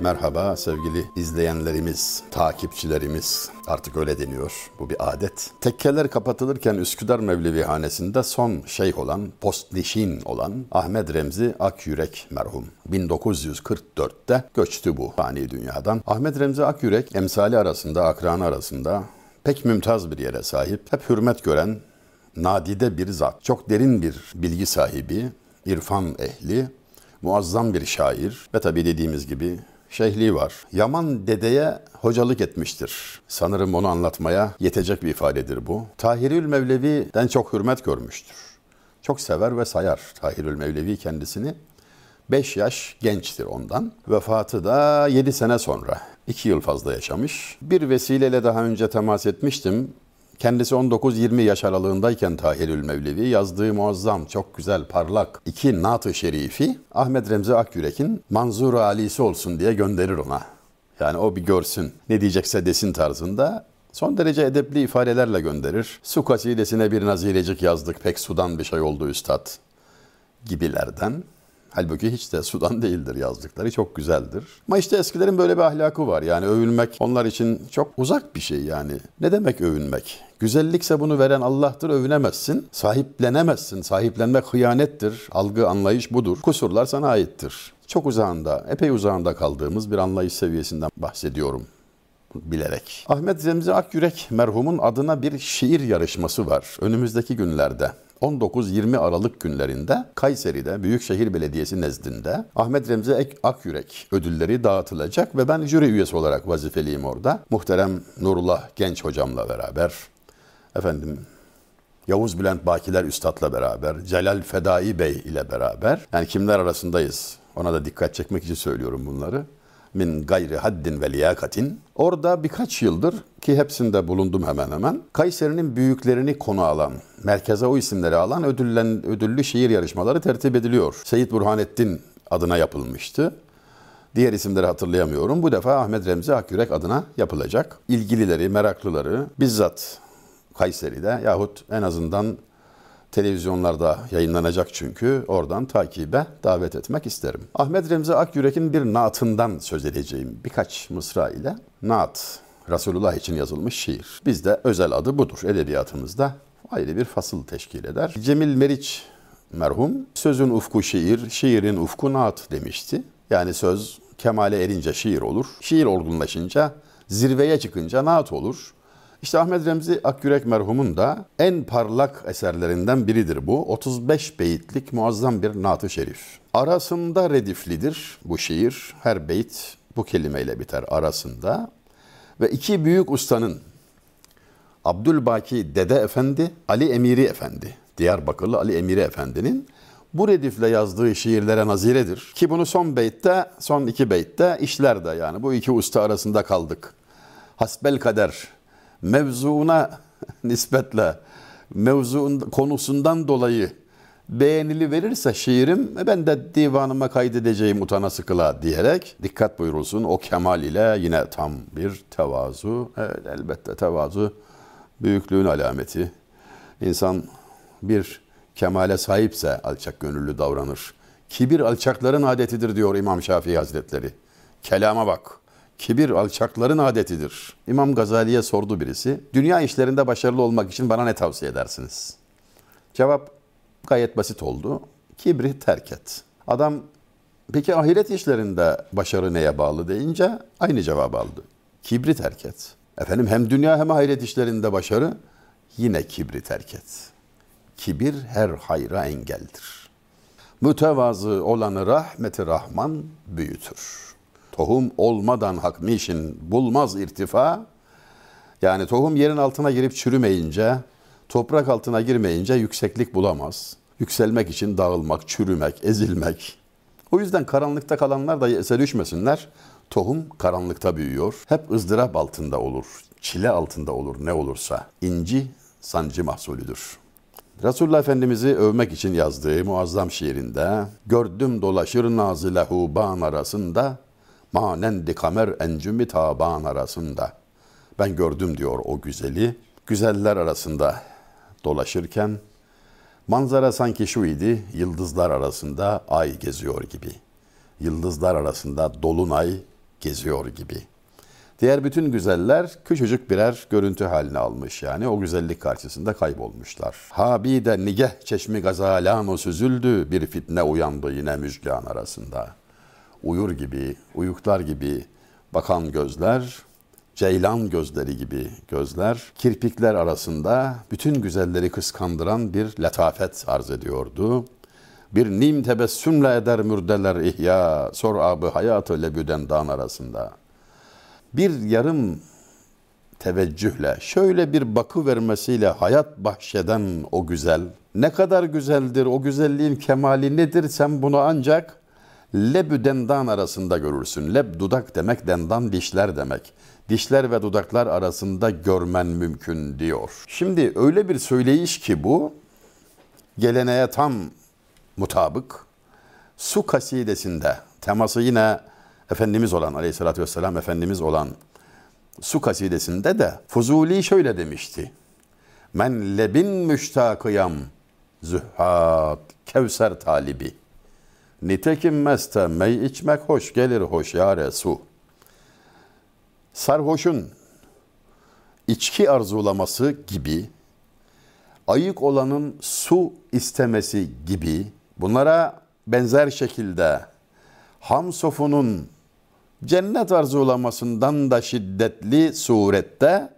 Merhaba sevgili izleyenlerimiz, takipçilerimiz. Artık öyle deniyor. Bu bir adet. Tekkeler kapatılırken Üsküdar Mevlevi Hanesi'nde son şeyh olan, postnişin olan Ahmet Remzi Akyürek merhum. 1944'te göçtü bu fani dünyadan. Ahmet Remzi Akyürek emsali arasında, akranı arasında pek mümtaz bir yere sahip. Hep hürmet gören, nadide bir zat. Çok derin bir bilgi sahibi, irfan ehli, muazzam bir şair ve tabi dediğimiz gibi şeyhliği var. Yaman dedeye hocalık etmiştir. Sanırım onu anlatmaya yetecek bir ifadedir bu. Tahirül Mevlevi'den çok hürmet görmüştür. Çok sever ve sayar Tahirül Mevlevi kendisini. 5 yaş gençtir ondan. Vefatı da 7 sene sonra. 2 yıl fazla yaşamış. Bir vesileyle daha önce temas etmiştim. Kendisi 19-20 yaş aralığındayken Tahirül Mevlevi yazdığı muazzam, çok güzel, parlak iki Nat-ı Şerifi Ahmet Remzi Akyürek'in manzur alisi olsun diye gönderir ona. Yani o bir görsün, ne diyecekse desin tarzında son derece edepli ifadelerle gönderir. Su kasidesine bir nazirecik yazdık, pek sudan bir şey oldu üstad gibilerden. Halbuki hiç de sudan değildir yazdıkları. Çok güzeldir. Ama işte eskilerin böyle bir ahlakı var. Yani övünmek onlar için çok uzak bir şey yani. Ne demek övünmek? Güzellikse bunu veren Allah'tır, övünemezsin. Sahiplenemezsin. Sahiplenmek hıyanettir. Algı, anlayış budur. Kusurlar sana aittir. Çok uzağında, epey uzağında kaldığımız bir anlayış seviyesinden bahsediyorum bilerek. Ahmet Zemzi Akyürek merhumun adına bir şiir yarışması var önümüzdeki günlerde. 19-20 Aralık günlerinde Kayseri'de Büyükşehir Belediyesi nezdinde Ahmet Remzi Akyürek ödülleri dağıtılacak ve ben jüri üyesi olarak vazifeliyim orada. Muhterem Nurullah Genç hocamla beraber, efendim Yavuz Bülent Bakiler Üstad'la beraber, Celal Fedai Bey ile beraber, yani kimler arasındayız? Ona da dikkat çekmek için söylüyorum bunları min gayri haddin ve liyakatin. Orada birkaç yıldır ki hepsinde bulundum hemen hemen. Kayseri'nin büyüklerini konu alan, merkeze o isimleri alan ödüllen, ödüllü şiir yarışmaları tertip ediliyor. Seyit Burhanettin adına yapılmıştı. Diğer isimleri hatırlayamıyorum. Bu defa Ahmet Remzi Akyürek adına yapılacak. İlgilileri, meraklıları bizzat Kayseri'de yahut en azından televizyonlarda yayınlanacak çünkü oradan takibe davet etmek isterim. Ahmet Remzi Akyürek'in bir naatından söz edeceğim birkaç mısra ile. Naat, Resulullah için yazılmış şiir. Bizde özel adı budur edebiyatımızda. Ayrı bir fasıl teşkil eder. Cemil Meriç merhum sözün ufku şiir, şiirin ufku naat demişti. Yani söz kemale erince şiir olur. Şiir olgunlaşınca, zirveye çıkınca naat olur. İşte Ahmet Remzi Akyürek merhumun da en parlak eserlerinden biridir bu. 35 beyitlik muazzam bir naat-ı şerif. Arasında rediflidir bu şiir. Her beyit bu kelimeyle biter arasında. Ve iki büyük ustanın Abdülbaki Dede Efendi, Ali Emiri Efendi, Diyarbakırlı Ali Emiri Efendi'nin bu redifle yazdığı şiirlere naziredir. Ki bunu son beytte, son iki beytte işler de yani bu iki usta arasında kaldık. Hasbel kader mevzuuna nispetle mevzuun konusundan dolayı beğenili verirse şiirim ben de divanıma kaydedeceğim utana sıkıla diyerek dikkat buyurulsun o kemal ile yine tam bir tevazu evet, elbette tevazu büyüklüğün alameti. İnsan bir kemale sahipse alçak gönüllü davranır. Kibir alçakların adetidir diyor İmam Şafii Hazretleri. Kelama bak Kibir alçakların adetidir. İmam Gazali'ye sordu birisi. Dünya işlerinde başarılı olmak için bana ne tavsiye edersiniz? Cevap gayet basit oldu. Kibri terk et. Adam peki ahiret işlerinde başarı neye bağlı deyince aynı cevabı aldı. Kibri terk et. Efendim hem dünya hem ahiret işlerinde başarı yine kibri terk et. Kibir her hayra engeldir. Mütevazı olanı rahmeti rahman büyütür tohum olmadan hak nişin bulmaz irtifa. Yani tohum yerin altına girip çürümeyince, toprak altına girmeyince yükseklik bulamaz. Yükselmek için dağılmak, çürümek, ezilmek. O yüzden karanlıkta kalanlar da yese düşmesinler. Tohum karanlıkta büyüyor. Hep ızdırap altında olur. Çile altında olur ne olursa. İnci sancı mahsulüdür. Resulullah Efendimiz'i övmek için yazdığı muazzam şiirinde gördüm dolaşır nazile huban arasında manendi kamer encümi taban arasında. Ben gördüm diyor o güzeli. Güzeller arasında dolaşırken manzara sanki şu idi. Yıldızlar arasında ay geziyor gibi. Yıldızlar arasında dolunay geziyor gibi. Diğer bütün güzeller küçücük birer görüntü haline almış yani o güzellik karşısında kaybolmuşlar. Ha bir de nigeh çeşmi gazalan o süzüldü bir fitne uyandı yine müjgan arasında. Uyur gibi, uyuklar gibi bakan gözler, ceylan gözleri gibi gözler, kirpikler arasında bütün güzelleri kıskandıran bir letafet arz ediyordu. Bir nim tebessümle eder mürdeler ihya, sor abı hayatı lebüden dağın arasında.'' bir yarım teveccühle, şöyle bir bakı vermesiyle hayat bahşeden o güzel, ne kadar güzeldir, o güzelliğin kemali nedir sen bunu ancak lebü dendan arasında görürsün. Leb dudak demek, dendan dişler demek. Dişler ve dudaklar arasında görmen mümkün diyor. Şimdi öyle bir söyleyiş ki bu, geleneğe tam mutabık, su kasidesinde, teması yine Efendimiz olan aleyhissalatü vesselam Efendimiz olan su kasidesinde de Fuzuli şöyle demişti. Men lebin müştakıyam zühhat kevser talibi. Nitekim meste mey içmek hoş gelir hoş ya Resu. Sarhoşun içki arzulaması gibi, ayık olanın su istemesi gibi bunlara benzer şekilde ham sofunun cennet arzulamasından da şiddetli surette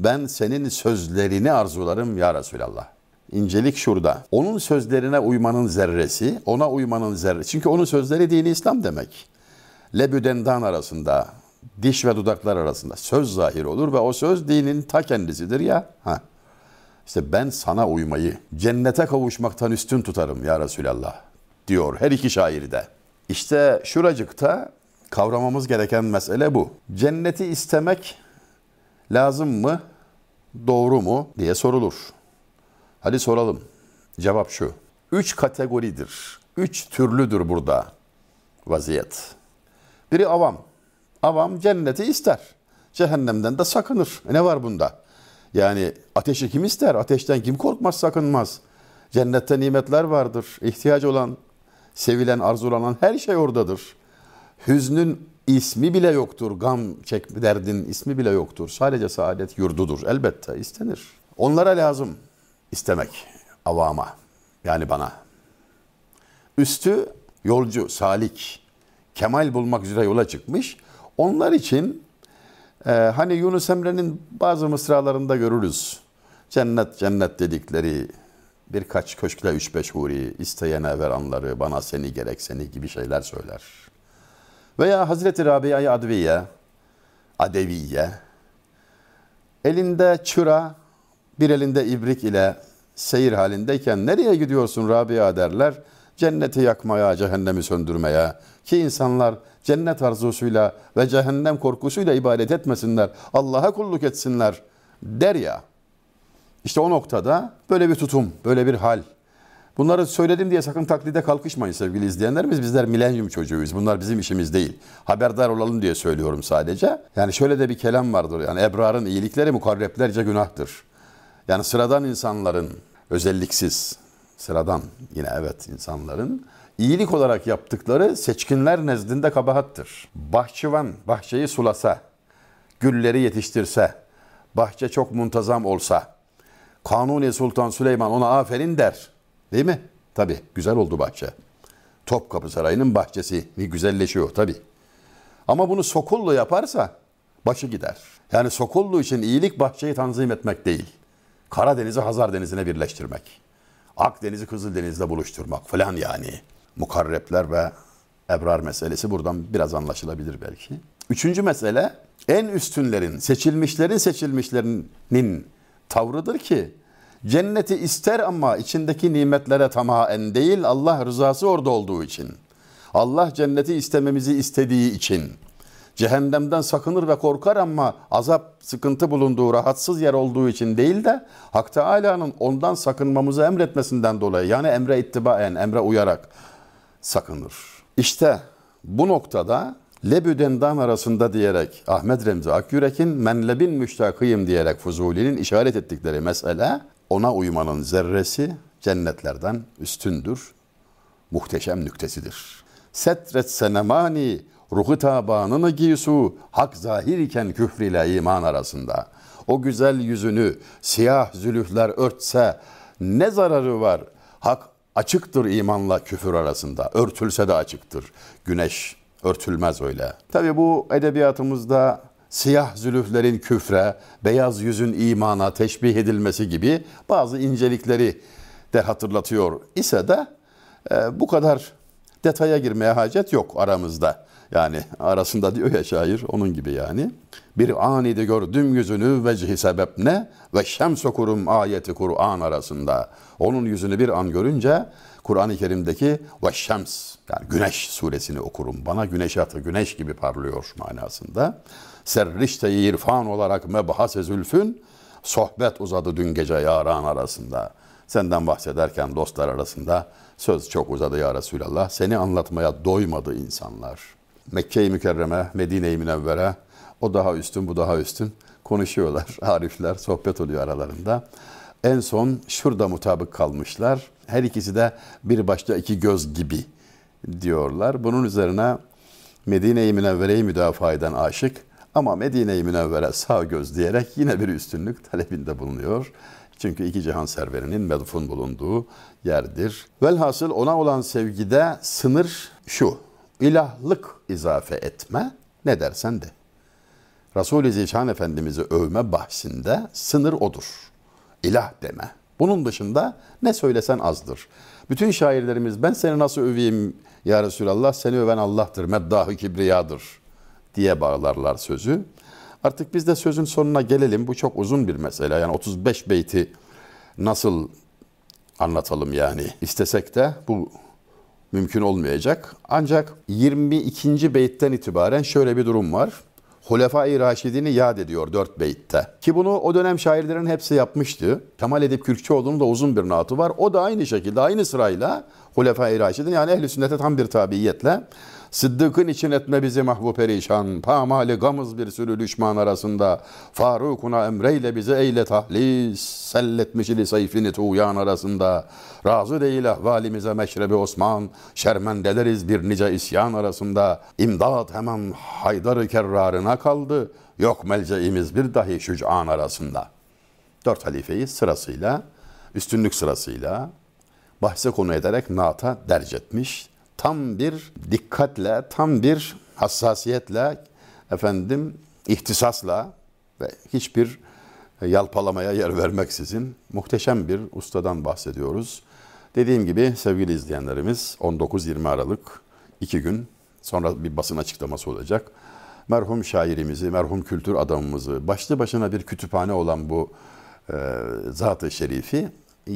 ben senin sözlerini arzularım ya Resulallah. İncelik şurada. Onun sözlerine uymanın zerresi, ona uymanın zerresi. Çünkü onun sözleri dini İslam demek. Lebüdendan arasında, diş ve dudaklar arasında söz zahir olur ve o söz dinin ta kendisidir ya. Ha. İşte ben sana uymayı cennete kavuşmaktan üstün tutarım ya Resulallah diyor her iki şair de. İşte şuracıkta kavramamız gereken mesele bu. Cenneti istemek lazım mı? Doğru mu diye sorulur. Hadi soralım. Cevap şu. Üç kategoridir. Üç türlüdür burada vaziyet. Biri avam. Avam cenneti ister. Cehennemden de sakınır. E ne var bunda? Yani ateşi kim ister? Ateşten kim korkmaz, sakınmaz? Cennette nimetler vardır. İhtiyacı olan, sevilen, arzulanan her şey oradadır. Hüznün ismi bile yoktur. Gam çek derdin ismi bile yoktur. Sadece saadet yurdudur. Elbette istenir. Onlara lazım istemek avama yani bana. Üstü yolcu, salik, kemal bulmak üzere yola çıkmış. Onlar için e, hani Yunus Emre'nin bazı mısralarında görürüz. Cennet cennet dedikleri birkaç köşkle üç beş huri, isteyene ver anları, bana seni gerek seni gibi şeyler söyler. Veya Hazreti Rabia-i Adviye, Adeviye, elinde çıra, bir elinde ibrik ile seyir halindeyken nereye gidiyorsun Rabia derler. Cenneti yakmaya, cehennemi söndürmeye ki insanlar cennet arzusuyla ve cehennem korkusuyla ibadet etmesinler, Allah'a kulluk etsinler der ya. İşte o noktada böyle bir tutum, böyle bir hal, Bunları söyledim diye sakın taklide kalkışmayın sevgili izleyenlerimiz. Bizler milenyum çocuğuyuz. Bunlar bizim işimiz değil. Haberdar olalım diye söylüyorum sadece. Yani şöyle de bir kelam vardır. Yani ebrarın iyilikleri mukarreplerce günahtır. Yani sıradan insanların özelliksiz, sıradan yine evet insanların iyilik olarak yaptıkları seçkinler nezdinde kabahattır. Bahçıvan bahçeyi sulasa, gülleri yetiştirse, bahçe çok muntazam olsa, Kanuni Sultan Süleyman ona aferin der. Değil mi? Tabi güzel oldu bahçe. Topkapı Sarayı'nın bahçesi güzelleşiyor tabi. Ama bunu Sokullu yaparsa başı gider. Yani Sokullu için iyilik bahçeyi tanzim etmek değil. Karadeniz'i Hazar Denizi'ne birleştirmek. Akdeniz'i Kızıldeniz'le buluşturmak falan yani. Mukarrepler ve ebrar meselesi buradan biraz anlaşılabilir belki. Üçüncü mesele en üstünlerin, seçilmişlerin seçilmişlerinin tavrıdır ki Cenneti ister ama içindeki nimetlere tamamen değil Allah rızası orada olduğu için. Allah cenneti istememizi istediği için. Cehennemden sakınır ve korkar ama azap, sıkıntı bulunduğu, rahatsız yer olduğu için değil de Hak Teala'nın ondan sakınmamızı emretmesinden dolayı yani emre ittibaen, emre uyarak sakınır. İşte bu noktada lebü dendan arasında diyerek Ahmet Remzi Akyürek'in menlebin müştakıyım diyerek Fuzuli'nin işaret ettikleri mesele ona uymanın zerresi cennetlerden üstündür, muhteşem nüktesidir. Setret senemani ruhu tabanını giyisu hak zahir iken küfr ile iman arasında. O güzel yüzünü siyah zülüfler örtse ne zararı var? Hak açıktır imanla küfür arasında. Örtülse de açıktır. Güneş örtülmez öyle. Tabi bu edebiyatımızda siyah zülüflerin küfre, beyaz yüzün imana teşbih edilmesi gibi bazı incelikleri de hatırlatıyor ise de e, bu kadar detaya girmeye hacet yok aramızda. Yani arasında diyor ya şair onun gibi yani. Bir anide gördüm yüzünü vecihi sebep ne? Ve şems okurum ayeti Kur'an arasında. Onun yüzünü bir an görünce Kur'an-ı Kerim'deki ve şems yani güneş suresini okurum. Bana güneş atı güneş gibi parlıyor manasında. Serrişte irfan olarak mebhase zülfün sohbet uzadı dün gece yaran arasında. Senden bahsederken dostlar arasında söz çok uzadı ya Resulallah. Seni anlatmaya doymadı insanlar. Mekke-i Mükerreme, Medine-i Münevvere o daha üstün bu daha üstün konuşuyorlar. Arifler sohbet oluyor aralarında. En son şurada mutabık kalmışlar. Her ikisi de bir başta iki göz gibi diyorlar. Bunun üzerine Medine-i Münevvere'yi müdafaa eden aşık ama Medine-i Münevvere sağ göz diyerek yine bir üstünlük talebinde bulunuyor. Çünkü iki cihan serverinin medfun bulunduğu yerdir. Velhasıl ona olan sevgide sınır şu. İlahlık izafe etme ne dersen de. Resul-i Zişan Efendimiz'i övme bahsinde sınır odur. İlah deme. Bunun dışında ne söylesen azdır. Bütün şairlerimiz ben seni nasıl öveyim ya Resulallah seni öven Allah'tır, meddahı kibriyadır diye bağlarlar sözü. Artık biz de sözün sonuna gelelim. Bu çok uzun bir mesele. Yani 35 beyti nasıl anlatalım yani. İstesek de bu mümkün olmayacak. Ancak 22. beytten itibaren şöyle bir durum var. Hulefai Raşidini yad ediyor dört beytte. Ki bunu o dönem şairlerin hepsi yapmıştı. Kemal Edip Kürkçüoğlu'nun da uzun bir naatı var. O da aynı şekilde aynı sırayla Hulefai Raşidin yani ehli sünnete tam bir tabiiyetle. Sıddık'ın için etme bizi mahvu perişan, pamali gamız bir sürü düşman arasında, Faruk'una emreyle bize eyle tahlis, selletmiş ili sayfini tuğyan arasında, razı değil ahvalimize meşrebi Osman, şermendeleriz bir nice isyan arasında, imdat hemen Haydar-ı Kerrarına kaldı, yok melceimiz bir dahi şüc'an arasında. Dört halifeyi sırasıyla, üstünlük sırasıyla bahse konu ederek naata derc etmiş tam bir dikkatle, tam bir hassasiyetle, efendim ihtisasla ve hiçbir yalpalamaya yer vermeksizin muhteşem bir ustadan bahsediyoruz. Dediğim gibi sevgili izleyenlerimiz 19-20 Aralık iki gün sonra bir basın açıklaması olacak. Merhum şairimizi, merhum kültür adamımızı, başlı başına bir kütüphane olan bu e, zat-ı şerifi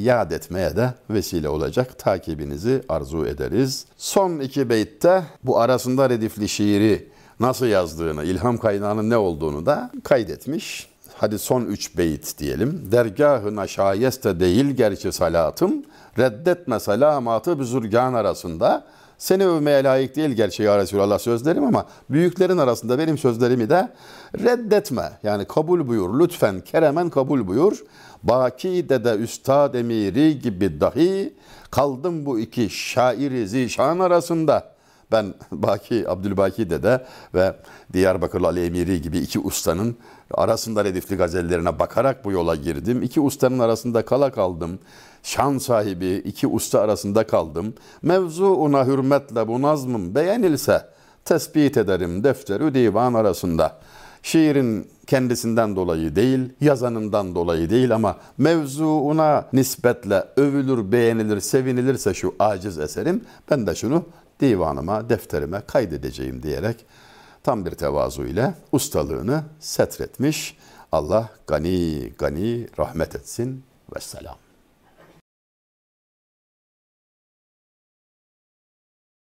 yad etmeye de vesile olacak. Takibinizi arzu ederiz. Son iki beytte bu arasında redifli şiiri nasıl yazdığını, ilham kaynağının ne olduğunu da kaydetmiş. Hadi son üç beyit diyelim. Dergahına şayeste değil gerçi salatım, reddetme salamatı büzürgan arasında. Seni övmeye layık değil gerçi ya Resulallah sözlerim ama büyüklerin arasında benim sözlerimi de reddetme. Yani kabul buyur lütfen keremen kabul buyur. Baki dede üstad emiri gibi dahi kaldım bu iki şairi zişan arasında. Ben Baki, Abdülbaki dede ve Diyarbakırlı Ali Emiri gibi iki ustanın arasında redifli gazellerine bakarak bu yola girdim. İki ustanın arasında kala kaldım. Şan sahibi iki usta arasında kaldım. Mevzu ona hürmetle bu nazmım beğenilse tespit ederim defterü divan arasında.'' şiirin kendisinden dolayı değil, yazanından dolayı değil ama mevzuuna nispetle övülür, beğenilir, sevinilirse şu aciz eserim ben de şunu divanıma, defterime kaydedeceğim diyerek tam bir tevazu ile ustalığını setretmiş. Allah gani gani rahmet etsin. Vesselam.